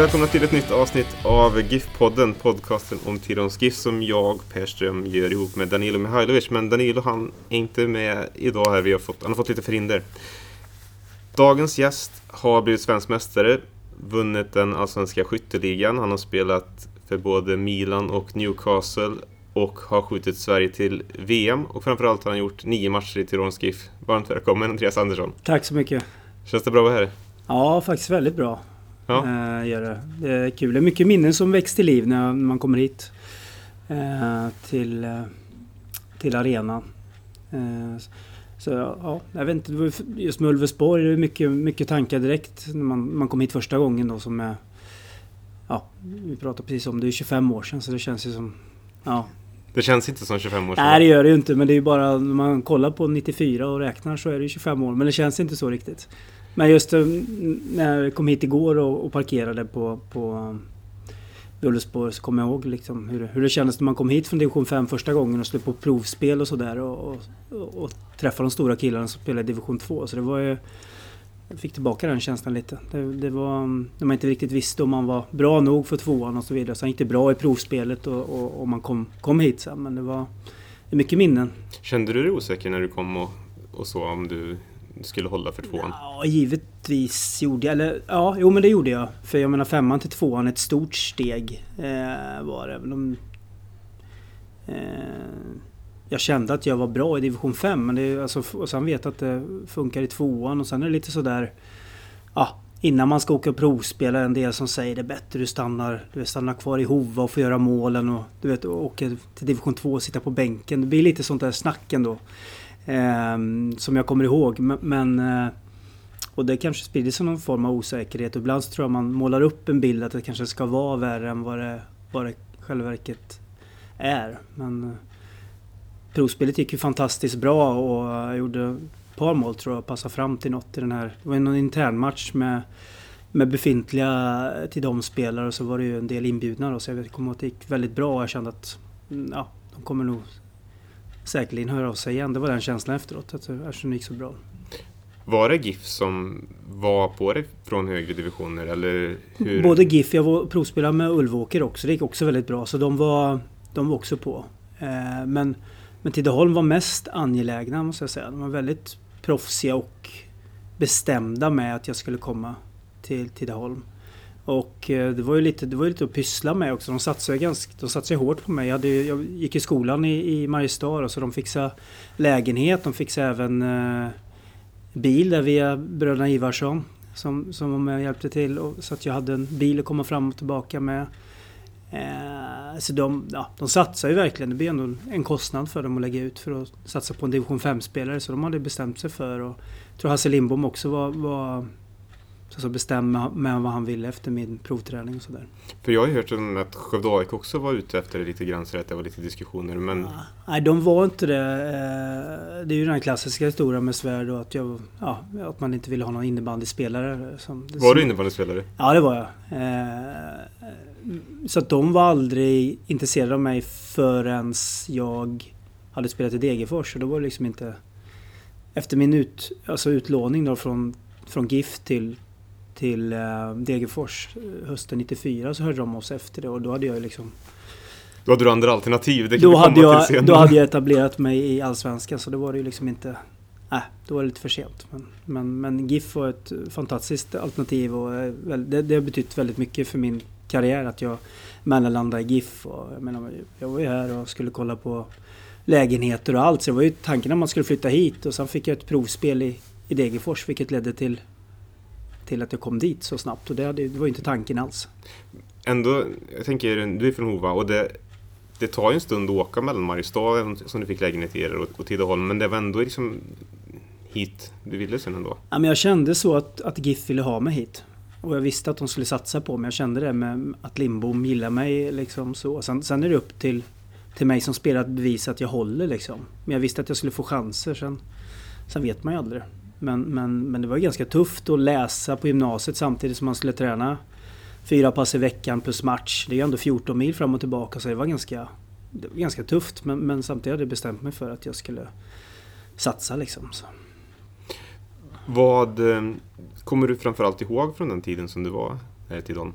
Välkomna till ett nytt avsnitt av GIF-podden, podcasten om Tirons GIF som jag, Per Ström, gör ihop med Danilo Mihailovic. Men Danilo han är inte med idag här, Vi har fått, han har fått lite förhinder. Dagens gäst har blivit svensk mästare, vunnit den allsvenska skytteligan. Han har spelat för både Milan och Newcastle och har skjutit Sverige till VM och framförallt har han gjort nio matcher i Tirons GIF. Varmt välkommen Andreas Andersson! Tack så mycket! Känns det bra att vara här? Ja, faktiskt väldigt bra. Ja. Eh, gör det. är kul. Det är mycket minnen som väcks till liv när man kommer hit. Eh, till, eh, till arenan. Eh, så ja, jag vet inte. Just med Ulvesborg, det är mycket, mycket tankar direkt när man, man kom hit första gången då som är... Ja, vi pratade precis om det, är 25 år sedan så det känns ju som... Ja. Det känns inte som 25 år sedan. Nej det gör det ju inte men det är ju bara när man kollar på 94 och räknar så är det ju 25 år men det känns inte så riktigt. Men just eh, när jag kom hit igår och, och parkerade på, på eh, Ulvsborg så kommer jag ihåg liksom hur, hur det kändes när man kom hit från division 5 första gången och skulle på provspel och sådär och, och, och träffa de stora killarna som spelade i division 2. Så det var ju... Jag fick tillbaka den känslan lite. Det, det var mm, när man inte riktigt visste om man var bra nog för tvåan och så vidare. Sen gick det bra i provspelet och, och, och man kom, kom hit sen. Men det var mycket minnen. Kände du dig osäker när du kom och, och så om du skulle hålla för tvåan? Ja, givetvis gjorde jag. Eller ja, jo men det gjorde jag. För jag menar femman till tvåan, ett stort steg eh, var det. De, eh, jag kände att jag var bra i division 5. Men det alltså, och sen vet jag att det funkar i tvåan och sen är det lite sådär... Ja, innan man ska åka och provspela en del som säger det är bättre du stannar, du stannar kvar i Hova och får göra målen och du vet åker till division 2 och sitta på bänken. Det blir lite sånt där snack ändå. Eh, som jag kommer ihåg. Men, eh, och det kanske sprider sig någon form av osäkerhet. Och ibland så tror jag man målar upp en bild att det kanske ska vara värre än vad det, vad det själva verket är. Men eh, provspelet gick ju fantastiskt bra och jag gjorde ett par mål tror jag. Passade fram till något i den här. Det var en internmatch med med befintliga till de spelare och så var det ju en del inbjudna då, så jag kommer ihåg att det gick väldigt bra och jag kände att mm, ja, de kommer nog säkerligen höra av sig igen. Det var den känslan efteråt, att eftersom det gick så bra. Var det GIF som var på dig från högre divisioner eller hur? Både GIF, jag var provspelare med Ulvåker också. Det gick också väldigt bra. Så de var, de var också på. Eh, men, men Tidaholm var mest angelägna måste jag säga. De var väldigt proffsiga och bestämda med att jag skulle komma till Tidaholm. Och eh, det var ju lite, det var lite att pyssla med också. De satsade, ganska, de satsade hårt på mig. Jag, hade, jag gick i skolan i, i Mariestad och så de fixade lägenhet. De fixade även eh, bil där via bröderna Ivarsson. Som, som var med och hjälpte till. Och, så att jag hade en bil att komma fram och tillbaka med. Eh, så de, ja, de satsar ju verkligen. Det blir ändå en kostnad för dem att lägga ut för att satsa på en division 5-spelare. Så de hade bestämt sig för. Och jag tror Hasse Lindbom också var, var så, så bestämma med vad han ville efter min provträning och sådär. För jag har ju hört att Skövde AIK också var ute efter det lite grann så att det var lite diskussioner men... Ja, nej, de var inte det. Eh, det är ju den klassiska historien med Svärd och att, jag, ja, att man inte ville ha någon innebandyspelare. Som, var som, du innebandyspelare? Ja, det var jag. Eh, så att de var aldrig intresserade av mig förrän jag hade spelat i Degerfors. Och då var det liksom inte... Efter min ut, alltså utlåning då från, från GIF till till eh, Degerfors eh, hösten 94 så hörde de oss efter det och då hade jag liksom... Då hade du andra alternativ? Det då, hade jag, då hade jag etablerat mig i Allsvenskan så det var det ju liksom inte... Nej, då var det lite för sent. Men, men, men GIF var ett fantastiskt alternativ och eh, det, det har betytt väldigt mycket för min karriär att jag mellanlandade i GIF. Och jag, menar, jag var ju här och skulle kolla på lägenheter och allt så det var ju tanken att man skulle flytta hit och sen fick jag ett provspel i, i Degerfors vilket ledde till till att jag kom dit så snabbt och det, det var inte tanken alls. Ändå, jag tänker, du är från Hova och det, det tar ju en stund att åka mellan Mariestad som du fick lägenhet i och, och Tidaholm men det var ändå liksom hit du ville sen ändå? Ja, men jag kände så att, att GIF ville ha mig hit. Och jag visste att de skulle satsa på mig. Jag kände det med att Lindbom gillar mig liksom så. Sen, sen är det upp till, till mig som spelare att bevisa att jag håller liksom. Men jag visste att jag skulle få chanser. Sen, sen vet man ju aldrig. Men, men, men det var ganska tufft att läsa på gymnasiet samtidigt som man skulle träna fyra pass i veckan plus match. Det är ändå 14 mil fram och tillbaka så det var ganska, det var ganska tufft. Men, men samtidigt hade jag bestämt mig för att jag skulle satsa liksom. Så. Vad eh, kommer du framförallt ihåg från den tiden som du var här i Tidholm?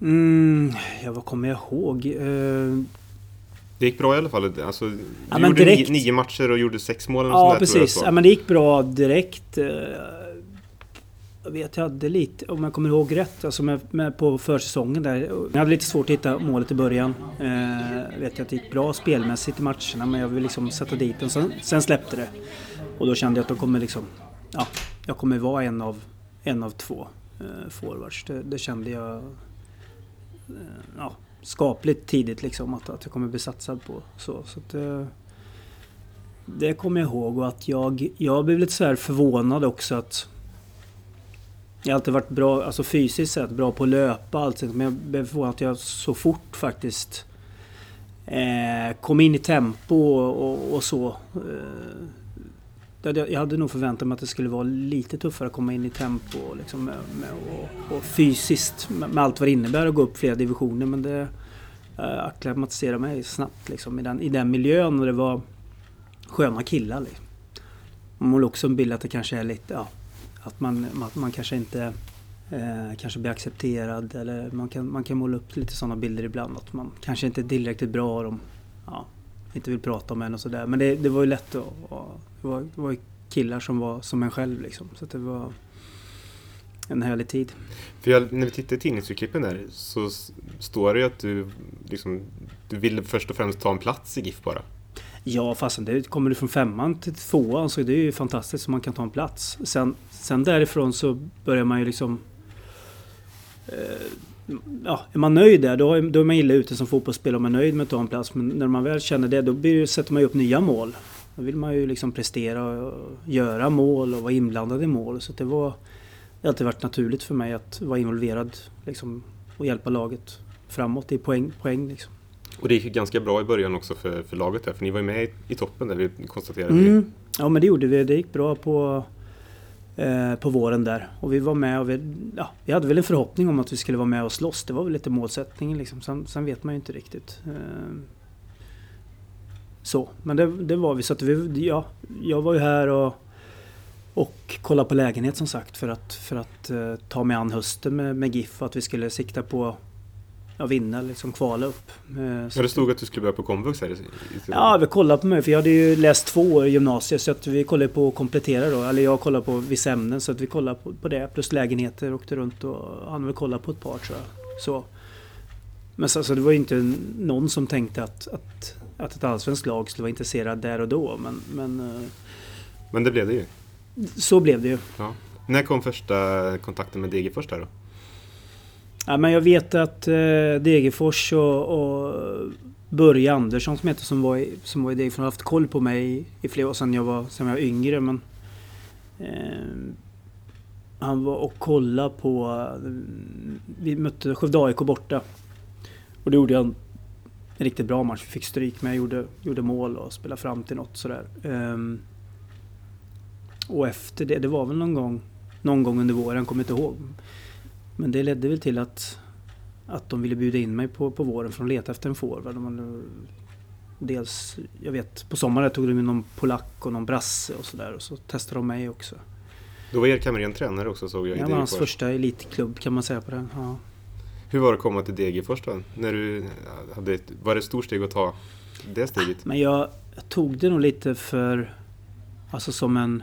Mm, ja, vad kommer jag ihåg? Det gick bra i alla fall. Alltså, du ja, gjorde direkt... nio, nio, matcher och gjorde sex mål. Ja, där, precis. Ja, men det gick bra direkt. Eh, jag vet, jag hade lite, om jag kommer ihåg rätt, alltså med, med på försäsongen där. Jag hade lite svårt att hitta målet i början. Eh, jag vet att det gick bra spelmässigt i matcherna, men jag vill liksom sätta dit den. Sen, sen släppte det. Och då kände jag att de kommer liksom... Ja, jag kommer vara en av, en av två eh, forwards. Det, det, kände jag... Eh, ja, skapligt tidigt liksom att, att jag kommer bli satsad på. Så, så att, eh, det kommer jag ihåg och att jag, jag blev lite så här förvånad också att jag har alltid varit bra, alltså fysiskt sett, bra på att löpa och men jag blev förvånad att jag så fort faktiskt eh, kom in i tempo och, och, och så. Eh, jag hade nog förväntat mig att det skulle vara lite tuffare att komma in i tempo liksom med, med, och, och fysiskt med, med, allt vad det innebär att gå upp flera divisioner. Men det eh, acklimatiserade mig snabbt liksom, i, den, i den miljön och det var sköna killar. Liksom. Man målar också en bild att det kanske är lite, ja, att man, man, man kanske inte eh, kanske blir accepterad eller man kan, man kan måla upp lite sådana bilder ibland. Att man kanske inte är tillräckligt bra och de ja, inte vill prata om en och sådär. Men det, det var ju lätt att, det var, det var killar som var som en själv liksom. Så det var en härlig tid. För jag, när vi tittar i tidningsurklippen där så står det ju att du, liksom, du ville först och främst ta en plats i GIF bara. Ja, fastän det kommer du från femman till tvåan så det är ju fantastiskt om man kan ta en plats. Sen, sen därifrån så börjar man ju liksom... Eh, ja, är man nöjd där då, då är man illa ute som fotbollsspelare om man är nöjd med att ta en plats. Men när man väl känner det då blir, sätter man ju upp nya mål. Då vill man ju liksom prestera och göra mål och vara inblandad i mål. Så det var... Det har alltid varit naturligt för mig att vara involverad liksom, och hjälpa laget framåt i poäng. poäng liksom. Och det gick ganska bra i början också för, för laget där, för ni var ju med i, i toppen där, vi konstaterade mm. Ja men det gjorde vi. Det gick bra på, eh, på våren där. Och vi var med och vi, ja, vi hade väl en förhoppning om att vi skulle vara med och slåss. Det var väl lite målsättningen liksom. Sen, sen vet man ju inte riktigt. Eh, så, men det, det var vi. Så att vi, ja, jag var ju här och, och kollade på lägenhet som sagt för att, för att uh, ta mig an hösten med, med GIF och att vi skulle sikta på att vinna, liksom kvala upp. Uh, ja, det stod att du skulle börja på komvux här i, i Ja, vi kollade på mig för jag hade ju läst två år i gymnasiet så att vi kollade på att komplettera då. Eller jag kollade på vissa ämnen så att vi kollade på, på det. Plus lägenheter, åkte runt och han väl kollat på ett par tror jag. Så. Men så, så det var ju inte någon som tänkte att, att att ett allsvenskt lag skulle vara intresserad där och då. Men, men, eh, men det blev det ju. Så blev det ju. Ja. När kom första kontakten med Degerfors där då? Ja, men jag vet att eh, Degerfors och, och Börje Andersson som heter som var i, som var i Degerfors har haft koll på mig i flera år sedan jag var, sedan jag var yngre. Men, eh, han var och kollade på... Eh, vi mötte Skövde AIK borta. Och då gjorde jag en riktigt bra match. Vi fick stryk men jag gjorde, gjorde mål och spelade fram till något sådär. Um, och efter det, det var väl någon gång, någon gång under våren, kommer inte ihåg. Men det ledde väl till att, att de ville bjuda in mig på, på våren för att leta efter en forward. dels, jag vet, på sommaren tog de in någon polack och någon brasse och sådär. Och så testade de mig också. Då var Erik Hamrén tränare också såg jag. Jag var hans första elitklubb kan man säga på den. Ja. Hur var det att komma till Degerfors då? När du hade ett, var det ett stort steg att ta det steget? Men jag, jag tog det nog lite för... Alltså som en...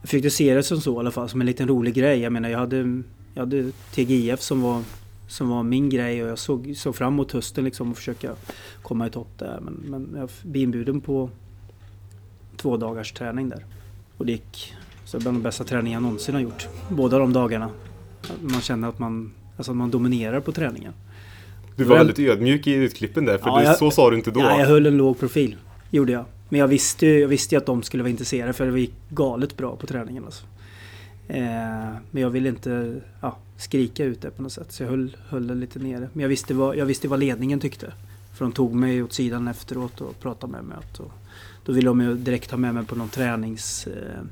Jag fick se det som så i alla fall, som en liten rolig grej. Jag menar jag hade, jag hade TGIF som var, som var min grej och jag såg, såg fram emot hösten liksom och försöka komma i topp där. Men, men jag blev inbjuden på två dagars träning där. Och det gick så bland de bästa träningar jag någonsin har gjort. Båda de dagarna. Man kände att man Alltså att man dominerar på träningen. Du var väldigt ödmjuk i utklippen där, för ja, jag, så sa du inte då. Ja, jag höll en låg profil. Gjorde jag. Men jag visste ju jag visste att de skulle vara intresserade för det gick galet bra på träningen. Alltså. Eh, men jag ville inte ja, skrika ut det på något sätt. Så jag höll, höll det lite nere. Men jag visste, vad, jag visste vad ledningen tyckte. För de tog mig åt sidan efteråt och pratade med mig. Och då ville de ju direkt ha med mig på någon tränings, eh,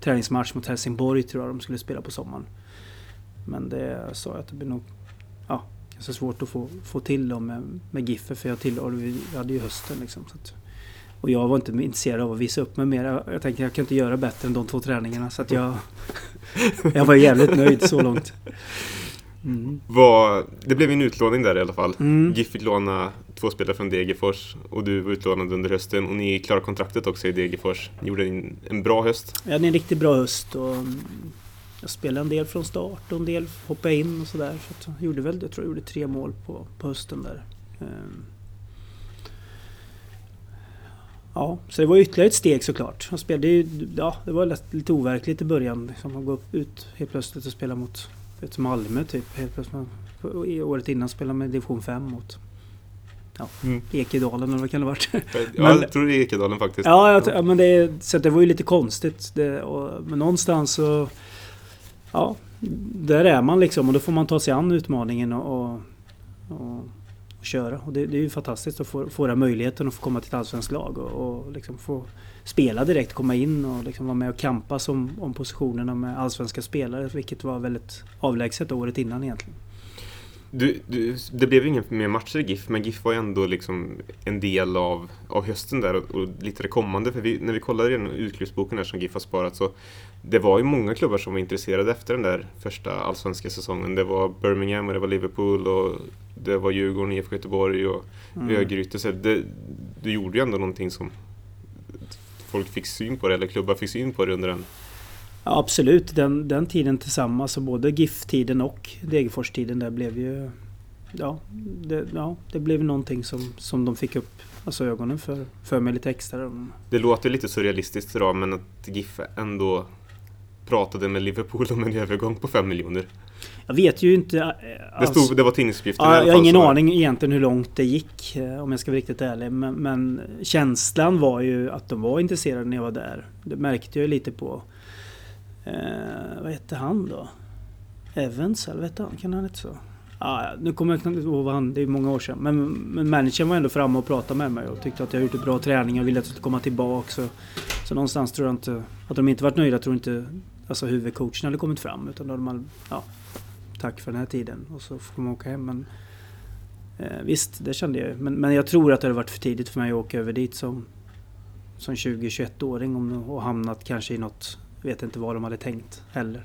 träningsmatch mot Helsingborg tror jag de skulle spela på sommaren. Men det sa jag att det blir nog ja, så svårt att få, få till dem med, med Giffer för jag tillhörde, vi hade ju hösten liksom. Så att, och jag var inte intresserad av att visa upp mig mer. Jag, jag tänkte jag kan inte göra bättre än de två träningarna så att jag, jag var jävligt nöjd så långt. Mm. Var, det blev en utlåning där i alla fall. Mm. GIF fick låna två spelare från Degerfors och du var utlånad under hösten och ni klarade kontraktet också i Degerfors. Ni gjorde en, en bra höst. Jag hade en riktigt bra höst och mm, jag spelade en del från start och en del hoppade in och sådär. Så jag gjorde väl, jag tror jag gjorde tre mål på, på hösten där. Ehm. Ja, så det var ytterligare ett steg såklart. Jag spelade ju, ja, det var lite overkligt i början. Liksom, att gå upp, ut helt plötsligt och spela mot ett Malmö typ. Helt plötsligt. I året innan spelade med division 5 mot ja, Mm. Ekedalen eller vad kan det ha varit? Ja, Men- jag tror det är Ekedalen faktiskt. Ja, jag, ja men det, så det var ju lite konstigt. Det, och, men någonstans så... Ja, där är man liksom och då får man ta sig an utmaningen och, och, och, och köra. Och det, det är ju fantastiskt att få, få den möjligheten att få komma till ett allsvenskt lag och, och liksom få spela direkt, komma in och liksom vara med och kampa om, om positionerna med allsvenska spelare. Vilket var väldigt avlägset året innan egentligen. Du, du, det blev ju inga mer matcher i GIF, men GIF var ju ändå liksom en del av, av hösten där och, och lite det kommande. För vi, när vi kollade igenom utklippsboken här som GIF har sparat så det var ju många klubbar som var intresserade efter den där första allsvenska säsongen. Det var Birmingham och det var Liverpool och det var Djurgården, IFK Göteborg och Mm. Örgryte. Så det, du gjorde ju ändå någonting som folk fick syn på det, eller klubbar fick syn på det under den. Ja, absolut, den, den tiden tillsammans, så både GIF-tiden och Degerfors-tiden där blev ju... Ja det, ja, det blev någonting som, som de fick upp alltså ögonen för, för mig lite extra. Det låter lite surrealistiskt idag, men att GIF ändå pratade med Liverpool om en övergång på 5 miljoner. Jag vet ju inte... Det, alltså- stod, det var tidningsuppgifter i Ja, jag har ingen aning egentligen hur långt det gick eh, om jag ska vara riktigt ärlig. Men, men känslan var ju att de var intresserade när jag var där. Det märkte jag lite på... Eh, vad hette han då? Evans eller vad hette han? Kan han inte så? Ah, nu kommer jag knappt ihåg vad han... Det är många år sedan. Men, men managern var ändå framme och pratade med mig och tyckte att jag gjort en bra träning och ville att jag skulle komma tillbaka. Så, så någonstans tror jag inte... Att de inte varit nöjda tror jag inte alltså huvudcoachen hade kommit fram. Utan då hade man... Ja, tack för den här tiden. Och så får man åka hem. Men, eh, visst, det kände jag men, men jag tror att det hade varit för tidigt för mig att åka över dit som, som 20-21-åring och hamnat kanske i något... Vet inte vad de hade tänkt heller.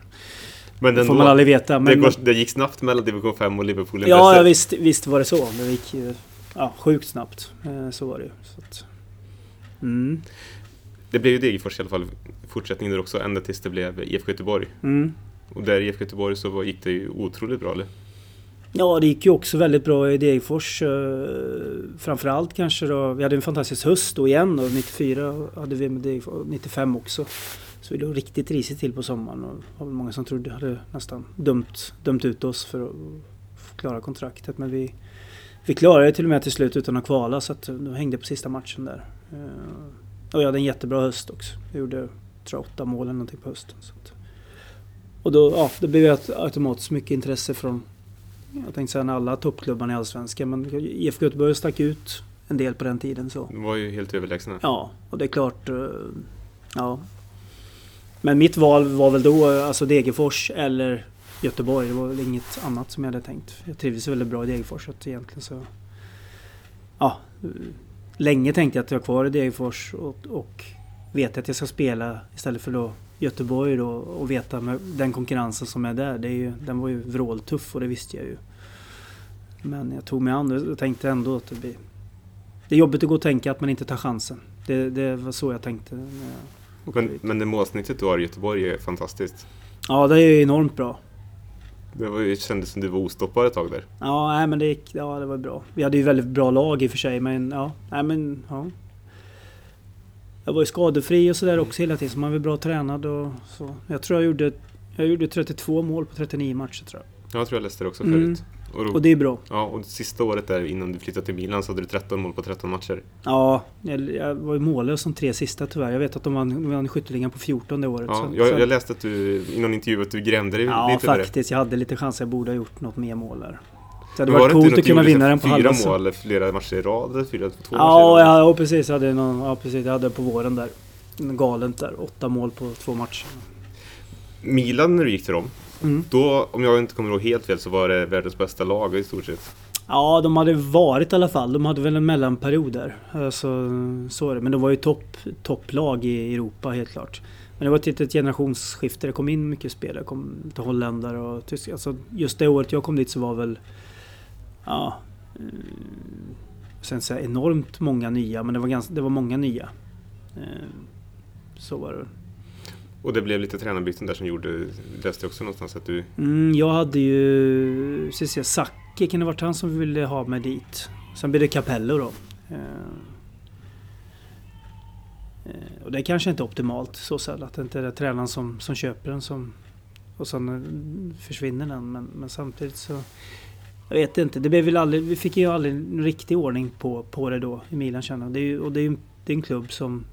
Men Det ändå, får man aldrig veta. det, Men, går, det gick snabbt mellan division 5 och Liverpool. ja, ja, visst, visst var det så. Det gick ja, sjukt snabbt. Eh, så var det ju. Mm, Det blev ju Degerfors i alla fall fortsättningen där också, ända tills det blev IFK Göteborg. mm. Och där i IFK Göteborg så gick det ju otroligt bra, eller? Ja, det gick ju också väldigt bra i Degerfors. eh, Framförallt kanske då. Vi hade en fantastisk höst då igen och 94 hade vi med Degerfors, 95 också. Så vi låg riktigt risigt till på sommaren och det var väl många som trodde hade nästan dömt, dömt ut oss för att klara kontraktet. Men vi, vi klarade det till och med till slut utan att kvala så att de hängde på sista matchen där. Eh, Och jag hade en jättebra höst också. Jag gjorde, tror jag, åtta mål eller någonting på hösten. Så att, och då, ja, det blev automatiskt mycket intresse från jag tänkte säga alla toppklubbarna i Allsvenskan men IFK Göteborg stack ut en del på den tiden så. De var ju helt överlägsna. Ja, och det är klart... eh, Ja. Men mitt val var väl då alltså Degerfors eller Göteborg. Det var väl inget annat som jag hade tänkt. Jag trivdes väldigt bra i Degerfors så att egentligen så... Ja. Länge tänkte jag att jag var kvar i Degerfors och, och veta att jag ska spela istället för då Göteborg då och veta med den konkurrensen som är där. Det är ju, den var ju vråltuff och det visste jag ju. Men jag tog mig an och tänkte ändå att det blir... Det är jobbigt att gå och tänka att man inte tar chansen. Det, det var så jag tänkte. när jag- men, men det målsnittet du har i Göteborg är fantastiskt. Ja, det är ju enormt bra. Det var ju, kändes som du var ostoppbar ett tag där. Ja, nej, men det gick... Ja, det var bra. Vi hade ju väldigt bra lag i och för sig, men ja... Nej, men ja. Jag var ju skadefri och sådär också hela tiden, så man var bra tränad och så. Jag tror jag gjorde... Jag gjorde 32 mål på 39 matcher tror jag. Jag tror jag läste det också Mm. Och, då, Och det är bra. ja, och sista året där innan du flyttade till Milan så hade du 13 mål på 13 matcher. Ja, jag, jag var ju mållös de tre sista tyvärr. Jag vet att de vann, vann skytteligan på 14 det året. Ja, så, jag, så, jag läste att du i någon intervju att du grämde dig ja lite det. faktiskt. Jag hade lite chans. Jag borde ha gjort något mer mål där. Så det hade var varit inte coolt att kunna vinna den på så fyra halva. mål flera matcher i rad? Fyra, två Ja, matcher i rad? ja, ja, precis. Jag hade någon, ja, precis. Jag hade på våren där. Galet där. Åtta mål på två matcher. Milan när du gick till dem, Mm. då om jag inte kommer ihåg helt fel så var det världens bästa lag i stort sett. Ja, de hade varit i alla fall. De hade väl en mellanperiod där. Alltså, så är det. Men de var ju topp, topplag i Europa helt klart. Men det var ett litet generationsskifte. Det kom in mycket spelare. Det kom lite holländare och tyskar. Alltså just det året jag kom dit så var väl... Ja... Mm, sen säga enormt många nya, men det var, ganska, det var många nya. Eh, så var det. Och det blev lite tränarbyten där som gjorde, läste också någonstans att du... Mm, jag hade ju... Ska Zacke kan det varit han som ville ha mig dit. Sen blev det Capello då. Eh, eh och det är kanske inte optimalt så sällan. att det inte är det tränaren som, som köper den som... Och sen eh, försvinner den. Men, men samtidigt så... Jag vet inte. Det blev väl aldrig, vi fick ju aldrig en riktig ordning på, på det då i Milan känner jag. Det är ju, och det är ju det är en klubb som...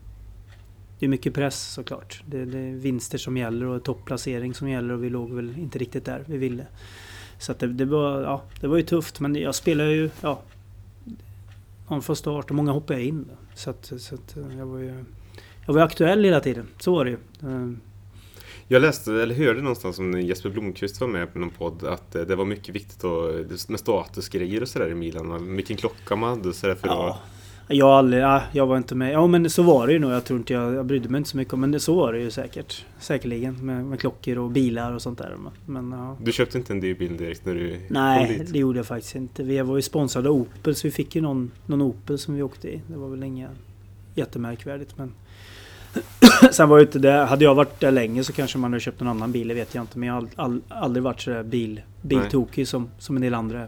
Det är mycket press såklart. Det, det är vinster som gäller och topplacering som gäller och vi låg väl inte riktigt där vi ville. Så att det, det, var, ja, det var ju tufft men jag spelar ju... Ja, någon från start och många hoppade in. Så att, så att jag var ju... Jag var aktuell hela tiden. Så var det ju. Jag läste, eller hörde någonstans om Jesper Blomqvist var med på någon podd att eh, det var mycket viktigt att, med statusgrejer och sådär i Milan. Vilken klocka man hade sådär för ja. Jag aldrig, ja, jag var inte med. Ja men så var det ju nog. Jag tror inte jag, jag brydde mig inte så mycket om Men så var det ju säkert. Säkerligen med, med klockor och bilar och sånt där. Men, ja. Du köpte inte en dyr bil direkt när du Nej, kom dit? det gjorde jag faktiskt inte. Vi var ju sponsrade av Opel så vi fick ju någon, någon Opel som vi åkte i. Det var väl inga jättemärkvärdigt men Sen var ju inte det, hade jag varit där länge så kanske man hade köpt en annan bil, det vet jag inte. Men jag har aldrig varit sådär bil, biltokig som, som en del andra.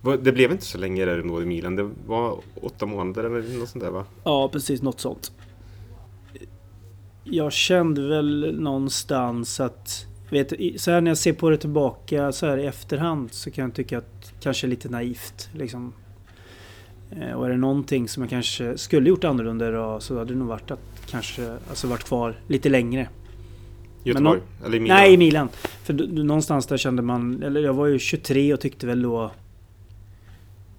Det blev inte så länge där ändå i Milan. Det var åtta månader eller något sånt där va? Ja, precis. Något sånt. Jag kände väl någonstans att... Vet, så här när jag ser på det tillbaka så här i efterhand så kan jag tycka att kanske lite naivt. Liksom, Eh, och är det någonting som jag kanske skulle gjort annorlunda idag så hade det nog varit att kanske alltså varit kvar lite längre. Göteborg? No eller Milan? Nej, i Milan. För någonstans där kände man... Eller jag var ju 23 och tyckte väl då...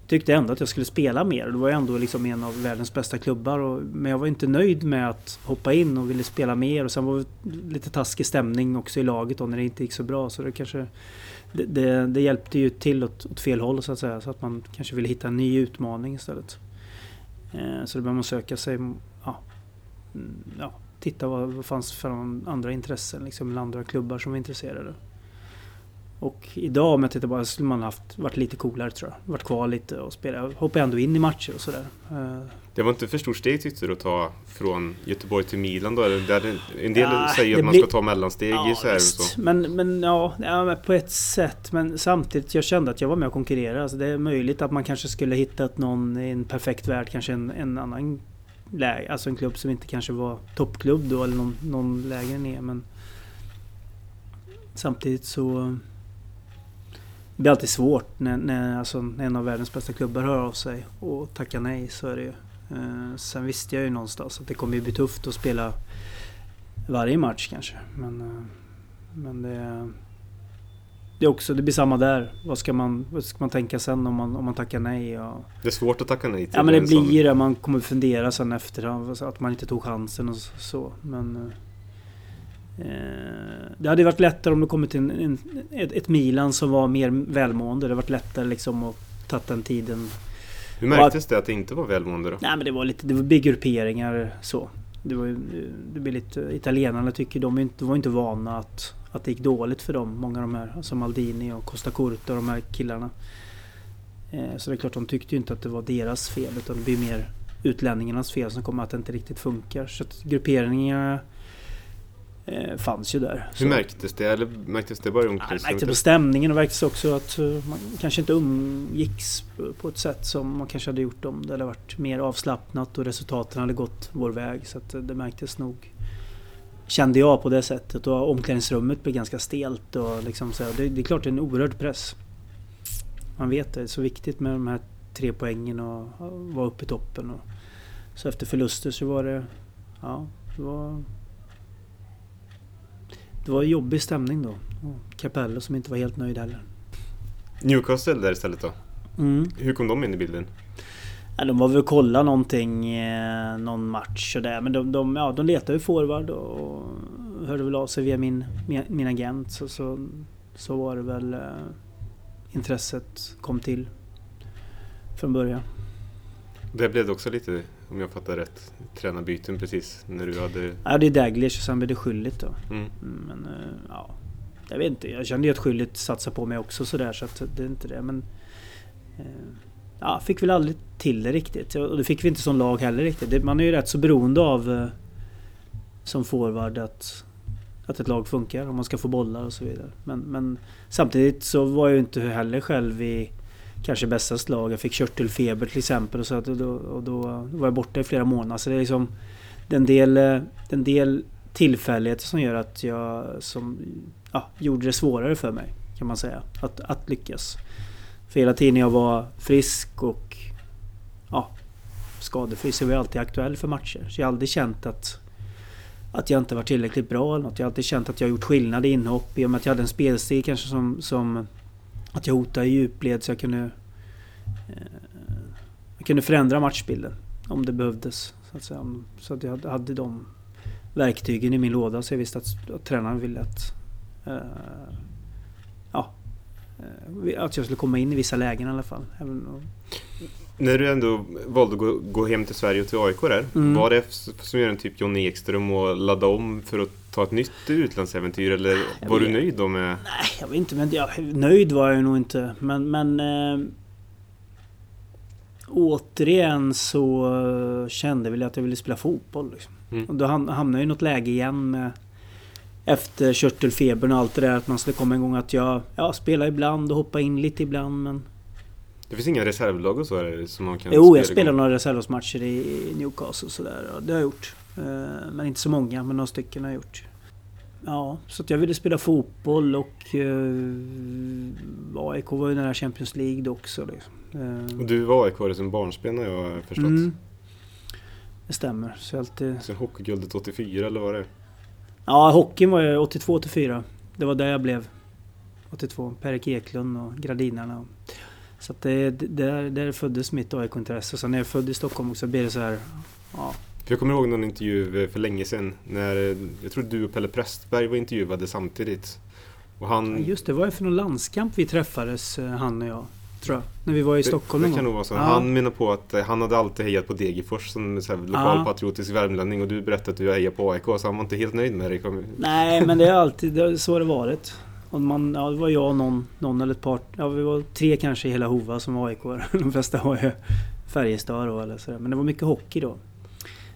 Tyckte ändå att jag skulle spela mer. Det var ju ändå liksom en av världens bästa klubbar. Och, men jag var inte nöjd med att hoppa in och ville spela mer. Och sen var det lite taskig stämning också i laget då när det inte gick så bra. Så det kanske det, det, det, hjälpte ju till åt, åt, fel håll så att säga. Så att man kanske ville hitta en ny utmaning istället. Eh, så då började man söka sig, ja, ja titta vad, vad fanns för andra intressen, liksom, eller andra klubbar som var intresserade. Och idag om jag tittar på det skulle man haft varit lite coolare tror jag. Varit kvar lite och spela. Hoppade ändå in i matcher och sådär. Eh, det var inte för stort steg tyckte du att ta från Göteborg till Milan då? Där en del ja, säger att man ska ta mellansteg ja, i så här visst. Så. Men, men ja, ja, på ett sätt. Men samtidigt, jag kände att jag var med och konkurrerade. Alltså, det är möjligt att man kanske skulle hittat någon i en perfekt värld, kanske en, en annan läge. Alltså en klubb som inte kanske var toppklubb då eller någon, någon lägre ner. Men samtidigt så det blir alltid svårt när, när, alltså, en av världens bästa klubbar hör av sig och tackar nej. Så är det ju. Eh, sen visste jag ju någonstans att det kommer bli tufft att spela varje match kanske. Men, eh, men det, det, är också, det blir samma där. Vad ska man, vad ska man tänka sen om man, om man tackar nej? Och, det är svårt att tacka nej till Ja men det blir det. Man kommer fundera sen efter att man inte tog chansen och så. Men, Eh, det hade varit lättare om det kommit en, en, ett, ett Milan som var mer välmående. Det hade varit lättare liksom att ta den tiden. Hur märktes det att det inte var välmående då? Nej men det var lite, det var grupperingar så. Det var det blir lite, italienarna tycker de, inte, var inte vana att, att det gick dåligt för dem. Många av de här, alltså Maldini och Costa Curta och de här killarna. Eh, så det är klart de tyckte inte att det var deras fel utan det blir mer utlänningarnas fel som kommer att det inte riktigt funkar. Så att grupperingarna eh, fanns ju där. Hur märktes det? Eller märktes det bara i omklädningsrummet? Ja, märkte på stämningen och märktes också att uh, man kanske inte umgicks på ett sätt som man kanske hade gjort om det hade varit mer avslappnat och resultaten hade gått vår väg. Så att, uh, det märktes nog. Kände jag på det sättet och omklädningsrummet blev ganska stelt och liksom så. Det, det är klart det är en oerhörd press. Man vet det, det är så viktigt med de här tre poängen och vara uppe i toppen. Och, så efter förluster så var det... Ja, det var det var jobbig stämning då. Capello som inte var helt nöjd heller. Newcastle där istället då? Mm. Hur kom de in i bilden? Ja, de var väl och kollade någonting, eh, någon match och där. Men de, de, ja, de letade ju forward och hörde väl av sig via min, min agent. Så, så, så var det väl eh, intresset kom till från början. Det blev det också lite om jag fattar rätt, tränarbyten precis när du hade... Ja, det är Daglish och sen blev det Schüllit då. Mm. Mm, Men eh, ja, jag vet inte. Jag kände ju att Schüllit satsade på mig också sådär så att det är inte det. Men eh, ja, fick väl aldrig till det riktigt. Och det fick vi inte som lag heller riktigt. Man är ju rätt så beroende av eh, som forward att, att ett lag funkar. Om man ska få bollar och så vidare. Men, men samtidigt så var jag ju inte heller själv i kanske bästa slag. Jag fick körtelfeber till exempel och, så att, och, då, och då var jag borta i flera månader. Så det är liksom en del, en del tillfälligheter som gör att jag som, ja, gjorde det svårare för mig kan man säga. Att, att lyckas. För hela tiden jag var frisk och ja, skadefri så var jag alltid aktuell för matcher. Så jag har aldrig känt att, att jag inte var tillräckligt bra eller något. Jag har alltid känt att jag gjort skillnad i inhopp i och med att jag hade en spelstil kanske som, som att jag hotade i djupled så jag kunde eh, jag kunde förändra matchbilden om det behövdes. Så att, säga. Så att jag hade de verktygen i min låda så jag visste att, att tränaren ville att eh, ja, eh, att jag skulle komma in i vissa lägen i alla fall. Även, när du ändå valde att gå, gå hem till Sverige och till AIK där, Mm. var det som gör en typ Johnny Ekström och ladda om för att ta ett nytt utlandsäventyr eller Jag var du vet. nöjd då med... Nej, jag vet inte. Men jag, nöjd var jag nog inte. Men, men eh, återigen så kände jag att jag ville spela fotboll. Liksom. Mm. Och då ham- hamnade jag i något läge igen med efter körtelfebern och allt det där att man skulle komma igång att jag ja, spelar ibland och hoppa in lite ibland men... Det finns inga reservlag och så där som man kan Jo, jag spela spelar igång? några reservmatcher i Newcastle och sådär. och Det har jag gjort. Eh, Men inte så många, men några stycken har jag gjort. Ja, så att jag ville spela fotboll och eh, AIK var ju nära Champions League då också. Liksom. Eh, Och du var AIK som barnspel har jag förstått. mm, det stämmer. Så jag alltid... Sen hockeyguldet 84 eller vad det är? Ja, hockeyn var jag 82-84. Det var där jag blev. 82. Per-Erik Eklund och Gradinarna. Så att det, det, där, där föddes mitt AIK-intresse. Sen när jag är född i Stockholm också blir det så här... Ja, För jag kommer ihåg någon intervju eh, för länge sedan när eh, jag tror du och Pelle Prästberg var intervjuade samtidigt. Och han... Ja, just det, var ju för någon landskamp vi träffades, eh, han och jag. Tror jag. När vi var i Stockholm Det, någon det kan gång. nog vara så. Ja. Han menar på att han hade alltid hejat på Degerfors som så här lokalpatriotisk värmlänning och du berättade att du hejar på AIK så han var inte helt nöjd med dig. Nej, men det är alltid det så har det varit. Och man, ja, det var jag och någon, någon eller ett par. Ja, vi var tre kanske i hela Hova som var AIK. De flesta var ju Färjestad då eller sådär. Men det var mycket hockey då.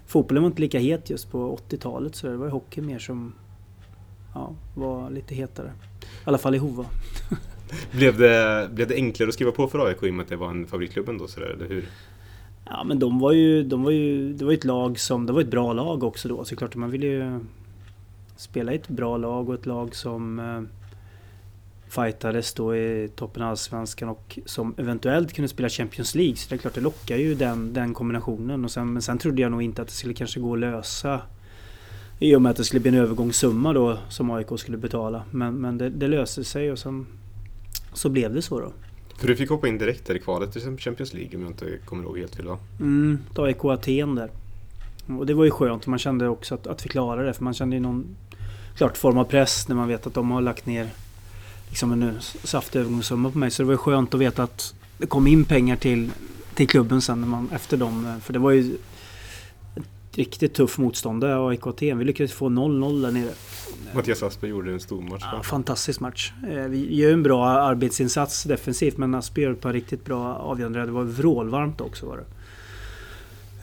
Fotbollen var inte lika het just på 80-talet så det var ju hockey mer som ja, var lite hetare. I alla fall i Hova. Blev det, blev det enklare att skriva på för AIK i och med att det var en favoritklubb ändå? Så där, eller hur? Ja men de var ju, de var ju, det var ju ett lag som, det var ett bra lag också då. Så klart man ville ju spela i ett bra lag och ett lag som eh, fightades då i toppen av Allsvenskan och som eventuellt kunde spela Champions League. Så det är klart det lockar ju den, den kombinationen. Och sen, men sen trodde jag nog inte att det skulle kanske gå att lösa i och med att det skulle bli en övergångssumma då som AIK skulle betala. Men, men det, det löste sig och sen så blev det så då. För du fick hoppa in direkt där i kvalet till Champions League om jag inte kommer ihåg helt fel va? Mm, ett AIK Aten där. Och det var ju skönt. Man kände också att, att vi klarade det. För man kände ju någon klart form av press när man vet att de har lagt ner liksom en saftig övergångssumma på mig. Så det var ju skönt att veta att det kom in pengar till, till klubben sen när man, efter dem. För det var ju ett riktigt tuff motstånd där, AIK Aten. Vi lyckades få 0-0 där nere. Mattias Asper gjorde en stor match Ja, fantastisk match. Eh, Vi gör en bra arbetsinsats defensivt men Asper gör ett par riktigt bra avgörande. Det var vrålvarmt också var det.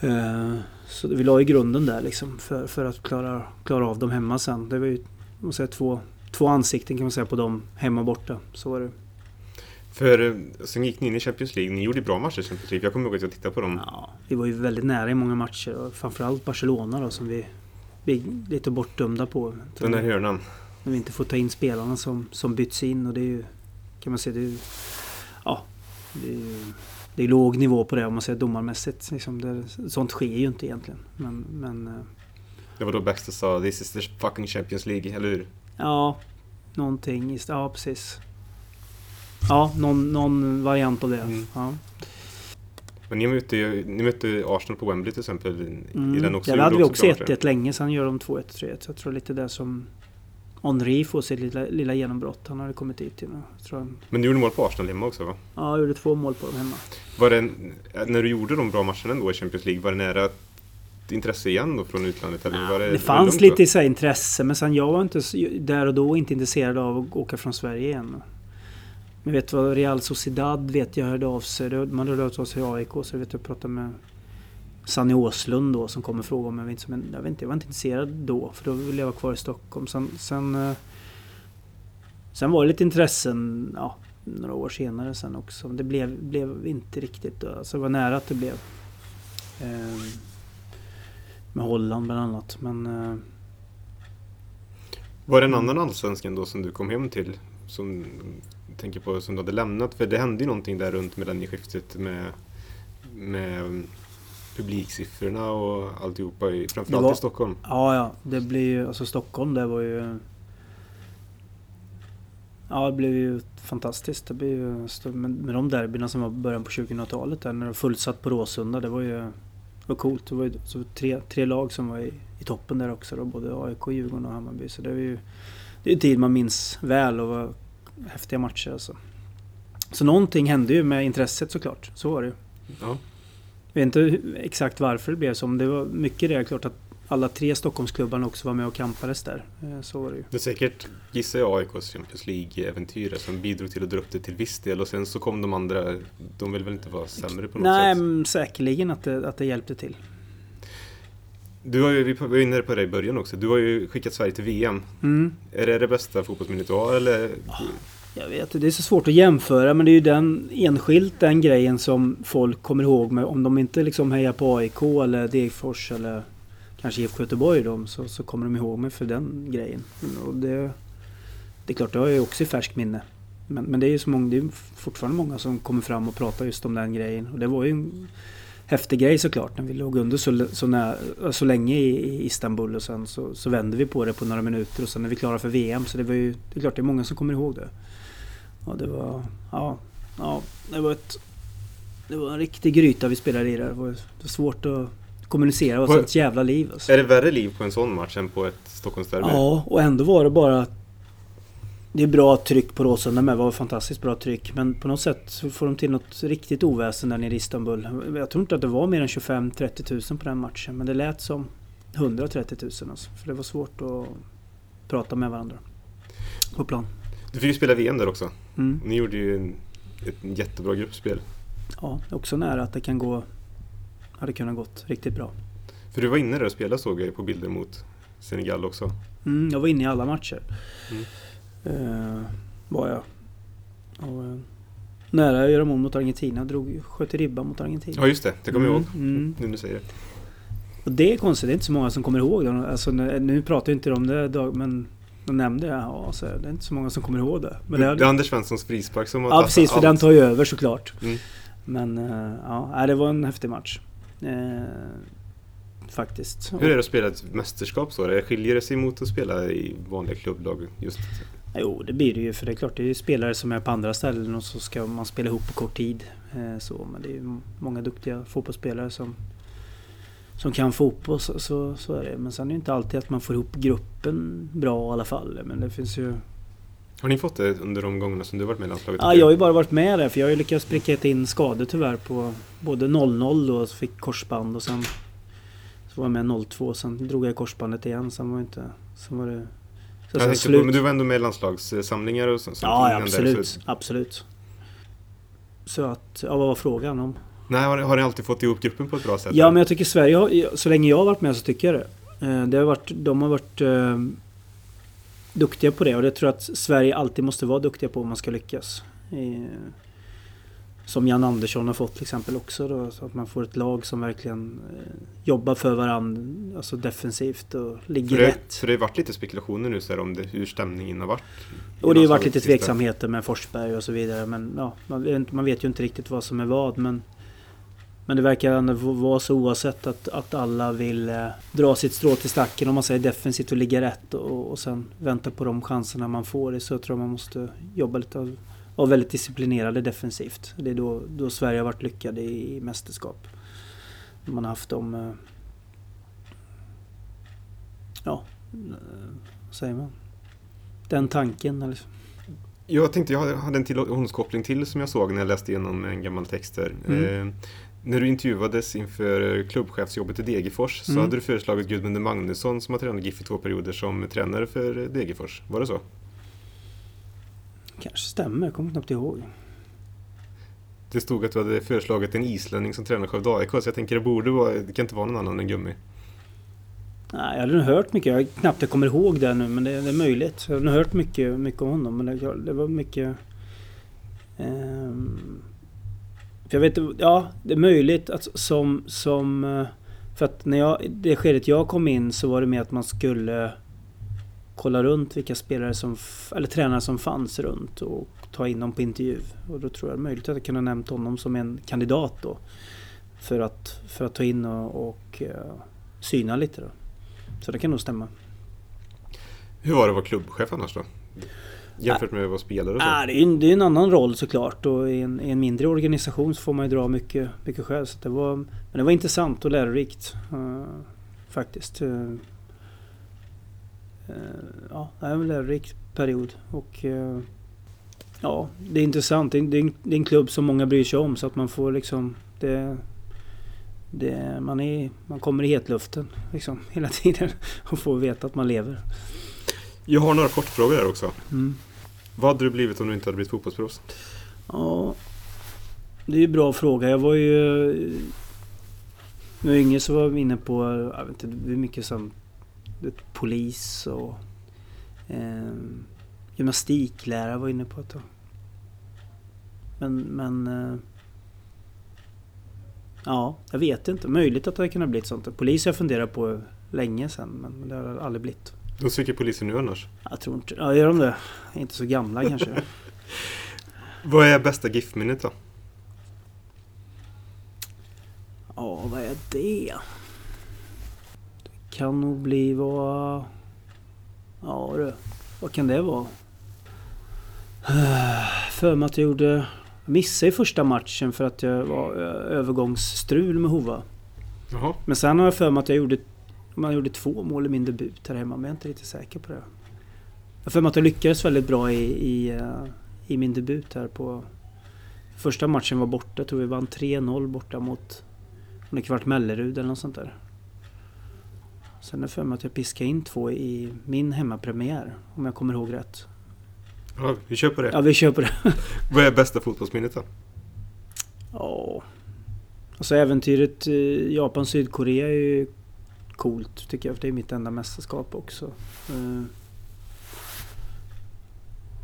Eh, Så vi la i grunden där liksom för, för att klara, klara av dem hemma sen. Det var ju säga, två, två ansikten kan man säga på dem hemma och borta. Så var det. För eh, sen gick ni in i Champions League. Ni gjorde bra matcher i Champions League. Jag kommer ihåg att jag tittade på dem. Ja, vi var ju väldigt nära i många matcher och framförallt Barcelona då som vi, är lite bortdömda på. Den där hörnan. När vi inte får ta in spelarna som, som byts in och det är ju... Kan man säga det är ju, Ja, det är ju, Det är låg nivå på det om man säger domarmässigt. Liksom det, sånt sker ju inte egentligen. Men, men eh, Det var då Baxter sa This is the fucking Champions League, eller hur? Ja, någonting. Ja, precis. Ja, någon, någon variant av det. Mm. Ja. Men ni mötte, ni mötte Arsenal på Wembley till exempel. I Mm. den också. Där gjorde hade vi också bra matcher. 1-1 länge. Sen gör de 2-1 3-1. Så jag tror lite det som Henri får sitt lilla, lilla genombrott. Han hade kommit dit. Tror jag. Men du gjorde mål på Arsenal hemma också va? Ja, jag gjorde två mål på dem hemma. Var det, när du gjorde de bra matcherna ändå i Champions League, var det nära intresse igen då från utlandet? Eller var det, det fanns lite så intresse men sen jag var inte där och då inte intresserad av att åka från Sverige igen. Men vet vad Real Sociedad vet jag hörde av sig. Man hörde av sig i AIK så vet jag pratade med Sanny Åslund då som kommer fråga om jag vet inte, jag vet inte, jag var inte intresserad då för då ville jag vara kvar i Stockholm. Sen, sen, eh, sen var det lite intressen ja, några år senare sen också. Det blev, blev inte riktigt. Alltså det var nära att det blev. Eh, med Holland bland annat. Men, eh, var det en annan allsvenskan då som du kom hem till? Som tänker på som du hade lämnat? För det hände ju någonting där runt millennieskiftet med, med publiksiffrorna och alltihopa, framförallt var, i Stockholm. Ja, ja. Det blir ju, alltså Stockholm det var ju... Ja, det blev ju fantastiskt. Det blev ju, med de derbyna som var början på 2000-talet där när det var fullsatt på Råsunda. Det var ju var coolt. Det var ju så tre, tre lag som var i, i toppen där också. Då, både AIK, Djurgården och Hammarby. Så det är ju det är en tid man minns väl och var häftiga matcher alltså. Så någonting hände ju med intresset såklart. Så var det ju. Ja. Jag vet inte exakt varför det blev så. Men det var mycket det. Klart att alla tre Stockholmsklubbarna också var med och kampades där. Eh, så var det ju. Det är säkert, gissar jag, AIKs Champions League-äventyr som bidrog till att dra upp det till viss del. Och sen så kom de andra, de vill väl inte vara sämre på något Nej, sätt? Nej, säkerligen att det, att det hjälpte till. Du har ju, vi var inne på det i början också, du har ju skickat Sverige till VM. Mm. Är det det bästa fotbollsminnet du har eller? Jag vet det är så svårt att jämföra men det är ju den enskilt den grejen som folk kommer ihåg med. Om de inte liksom hejar på AIK eller Degerfors eller kanske IFK Göteborg då, så, så kommer de ihåg mig för den grejen. Och det, det är klart, det har jag också i färskt minne. Men, men det är ju så många, det är fortfarande många som kommer fram och pratar just om den grejen. Och det var ju en häftig grej såklart när vi låg under så, så, när, så länge i, i, Istanbul och sen så, så vände vi på det på några minuter och sen är vi klara för VM. Så det var ju, det är klart det är många som kommer ihåg det. Och det var, ja, ja det var ett det var en riktig gryta vi spelade i där. Det var, det var svårt att kommunicera. Var ett jävla liv. Alltså. Är det värre liv på en sån match än på ett Stockholmsderby? Ja, och ändå var det bara... Det är bra tryck på Råsunda med. Det var fantastiskt bra tryck. Men på något sätt så får de till något riktigt oväsen där nere i Istanbul. Jag tror inte att det var mer än 25-30 tusen på den matchen. Men det lät som 130 tusen alltså. För det var svårt att prata med varandra. På plan. Du fick ju spela VM där också. Mm. Ni gjorde ju en, ett jättebra gruppspel. Ja, också nära att det kan gå hade kunnat gått riktigt bra. För du var inne där och spelade såg jag på bilder mot Senegal också. Mm, jag var inne i alla matcher. Mm. Uh, var jag. Och, uh, nära att göra mål mot Argentina. Drog, sköt ribban mot Argentina. Ja just det, det kommer mm, jag ihåg. Mm. Nu när du säger det. Och det är konstigt, det är inte så många som kommer ihåg det. Alltså, nu pratar inte om det men de nämnde det. Ja, så det är inte så många som kommer ihåg det. Men det, är, det är Anders Svenssons frispark som har Ja precis, för allt. den tar ju över såklart. Mm. Men uh, ja, det var en häftig match. Eh, faktiskt. Hur är det att spela ett mästerskap så? Skiljer det sig mot att spela i vanliga klubblag? Just Jo, det blir det ju. För det är klart, det är ju spelare som är på andra ställen och så ska man spela ihop på kort tid. Eh, så, men det är ju många duktiga fotbollsspelare som, som kan fotboll. Så, så, så, är det. Men sen är det inte alltid att man får ihop gruppen bra i alla fall. Men det finns ju... Har ni fått det under de gångerna som du varit med i landslaget? Ja, jag har ju bara varit med där för jag har ju lyckats pricka in skador tyvärr på både 0-0 och fick korsband och sen så var jag med 0-2 sen drog jag korsbandet igen. Sen var inte... Sen var det... Så jag slut. På, men du var ändå med i landslagssamlingar och sånt? Ja, absolut. Där, så... Absolut. Så att... Ja, vad var frågan om? Nej, har, har ni alltid fått ihop gruppen på ett bra sätt? Ja, men jag tycker Sverige Så länge jag har varit med så tycker jag det. Eh, det har varit... De har varit... Duktiga på det och det tror jag att Sverige alltid måste vara duktiga på om man ska lyckas. Som Jan Andersson har fått till exempel också då, så att man får ett lag som verkligen eh, jobbar för varandra, alltså defensivt och ligger för det, rätt. För det har varit lite spekulationer nu så här, om det, hur stämningen har varit? Och det har varit lite tveksamheter med Forsberg och så vidare men ja, man vet, man vet ju inte riktigt vad som är vad men men det verkar ändå vara så oavsett att, att alla vill eh, dra sitt strå till stacken om man säger defensivt och ligga rätt och, och sen vänta på de chanserna man får. Så jag tror man måste jobba lite och vara väldigt disciplinerade defensivt. Det är då, då Sverige har varit lyckade i, i mästerskap. Man har haft dem... Eh, ja, eh, vad säger man? den tanken. Alltså. Jag tänkte, jag hade en tillhållskoppling till som jag såg när jag läste igenom en gammal text där. Mm. Eh, när du intervjuades inför klubbchefsjobbet i Degerfors så mm. hade du föreslagit Gudmund Magnusson som har tränat GIF i två perioder som tränare för Degerfors. Var det så? Kanske stämmer, jag kommer knappt ihåg. Det stod att du hade föreslagit en islänning som tränar Skövde AIK så jag tänker det borde vara, det kan inte vara någon annan än Gummi. Nej, jag hade nog hört mycket. Jag knappt jag kommer ihåg det nu men det, det är möjligt. Jag har nog hört mycket, mycket om honom men det, det var mycket... Um, för jag vet ja det är möjligt att som... som eh, för att när jag, det skedet jag kom in så var det mer att man skulle kolla runt vilka spelare som, eller tränare som fanns runt och ta in dem på intervju. Och då tror jag det är möjligt att jag kunde ha nämnt honom som en kandidat då. För att, för att ta in och, och eh, syna lite då. Så det kan nog stämma. Hur var det att vara klubbchef annars då? Jämfört med att vara spelare och så? Ah, det, är en, det är en annan roll såklart och i en, i en, mindre organisation så får man ju dra mycket, mycket själv. Så det var, men det var intressant och lärorikt. Uh, faktiskt. Uh, ja, det är en lärorik period. Och ja, det är intressant. Det är, det är en klubb som många bryr sig om så att man får liksom... Det, det, man, är, man kommer i hetluften liksom, hela tiden och får veta att man lever. Jag har några kortfrågor här också. Mm. Vad hade du blivit om du inte hade blivit fotbollsproffs? Ja, det är ju en bra fråga. Jag var ju... När jag var yngre så var jag inne på, jag vet inte, det är mycket som polis och eh, gymnastiklärare var inne på ett tag. Men, men eh, Ja, jag vet inte. Möjligt att det hade kunnat bli sånt. Polis har jag funderat på länge sedan men det har aldrig blivit. De söker polisen nu annars? Jag tror inte Ja, gör de det? Inte så gamla kanske. vad är bästa GIF-minnet då? Ja, vad är det? Det kan nog bli vad... Ja du, vad kan det vara? För mig att jag gjorde missade i första matchen för att jag var övergångsstrul med Hova. Jaha. Men sen har jag för mig att jag gjorde, man gjorde två mål i min debut här hemma, men jag är inte riktigt säker på det. Jag för mig att jag lyckades väldigt bra i, i, eh, i min debut här på... Första matchen var borta, jag tror vi vann 3-0 borta mot... Om det kvart Mellerud eller något sånt där. Sen är för mig att jag piskade in två i min hemmapremiär, om jag kommer ihåg rätt. Ja, vi kör på det. Ja, vi kör på det. Vad är bästa fotbollsminnet då? Ja... Alltså äventyret Japan-Sydkorea är ju coolt tycker jag. För det är mitt enda mästerskap också. Eh,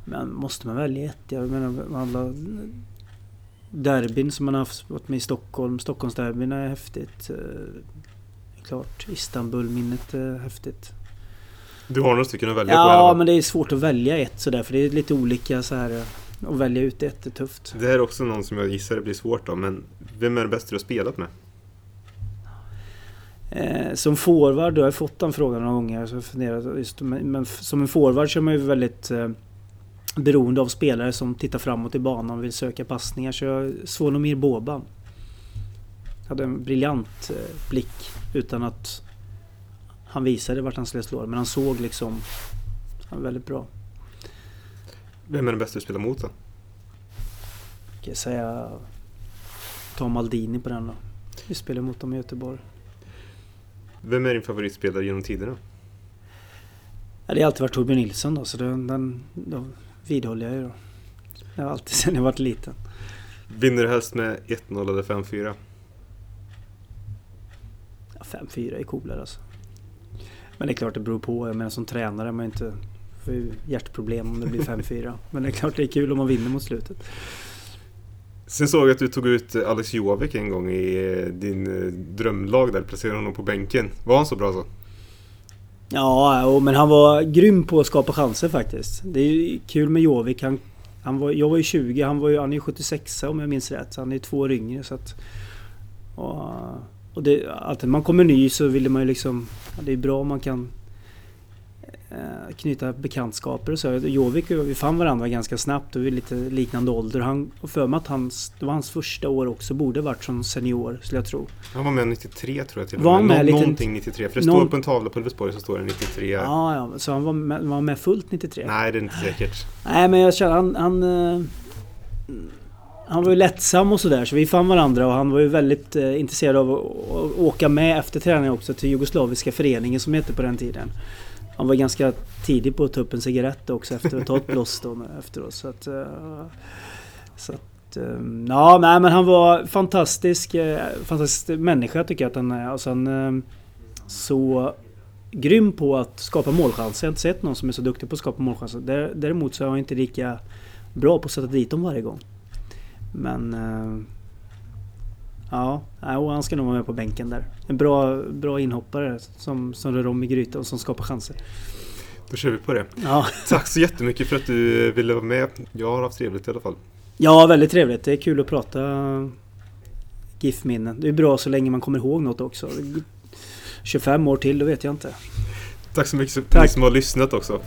men måste man välja ett? Jag menar alla derbyn som man har haft med i Stockholm. Stockholmsderbyn är häftigt. Eh, klart Istanbul-minnet är häftigt. Du har några stycken att välja ja, på Ja, men det är svårt att välja ett sådär. För det är lite olika så här. Att välja ut ett är tufft. Det här är också någon som jag gissar det blir svårt då. Men vem är det bästa du har spelat med? Eh, som forward, då har jag fått den frågan några gånger. Så funderat just, men som en forward så är man ju väldigt eh, beroende av spelare som tittar framåt i banan och vill söka passningar. Så jag Svånomir Boban. Hade en briljant eh, blick utan att han visade vart han skulle slå men han såg liksom... Han var väldigt bra. Vem är den bästa du spelar mot då? Jag säga... Ta Maldini på den då. Vi spelar mot dem i Göteborg. Vem är din favoritspelare genom tiderna? Ja, det har alltid varit Torbjörn Nilsson då, så den, den då vidhåller jag ju då. Det har alltid sedan jag varit liten. Vinner du helst med 1-0 eller 5-4? Ja, 5-4 är coolare alltså. Men det är klart det beror på. Jag menar som tränare man inte får ju hjärtproblem om det blir 5-4. Men det är klart det är kul om man vinner mot slutet. Sen såg jag att du tog ut Alex Jovic en gång i eh, din eh, drömlag där, placerade honom på bänken. Var han så bra så? Ja, men han var grym på att skapa chanser faktiskt. Det är ju kul med Jovic. Han, han var, jag var ju 20, han, var ju, han är ju 76 om jag minns rätt. Han är två år yngre så att... Och, och det, alltid när man kommer ny så vill man ju liksom... Det är bra om man kan knyta bekantskaper och så. Jovik och vi fann varandra ganska snabbt och vi är lite liknande ålder. Han, och för mig att hans, det var hans första år också, borde varit som senior skulle jag tro. Han var med 93 tror jag till och Var med. han med Nå- Någonting 93. För det någon- står på en tavla på Ulvesborg så står det 93. Ja, ja, så han var med, var med fullt 93? Nej, det är inte säkert. Nej men jag känner han... Han, eh, han var ju lättsam och sådär så vi fann varandra och han var ju väldigt eh, intresserad av att, att åka med efter träningen också till Jugoslaviska föreningen som hette på den tiden. Han var ganska tidig på att ta upp en cigarett också efter att ha ett blås då efteråt. Så att, eh, så att, eh, ja, nej, men han var fantastisk, eh, fantastisk människa tycker jag att han är. Alltså han, så grym på att skapa målchanser. Jag har inte sett någon som är så duktig på att skapa målchanser. Däremot så är han inte lika bra på att sätta dit dem varje gång. Men... Ja, och han ska nog vara med på bänken där. En bra, bra inhoppare som, som rör om i grytan och som skapar chanser. Då kör vi på det. Ja, Tack så jättemycket för att du ville vara med. Jag har haft trevligt i alla fall. ja väldigt trevligt. Det är kul att prata GIF-minnen. Det är bra så länge man kommer ihåg något också. 25 år till, då vet jag inte. Tack så mycket för Tack. ni som har lyssnat också.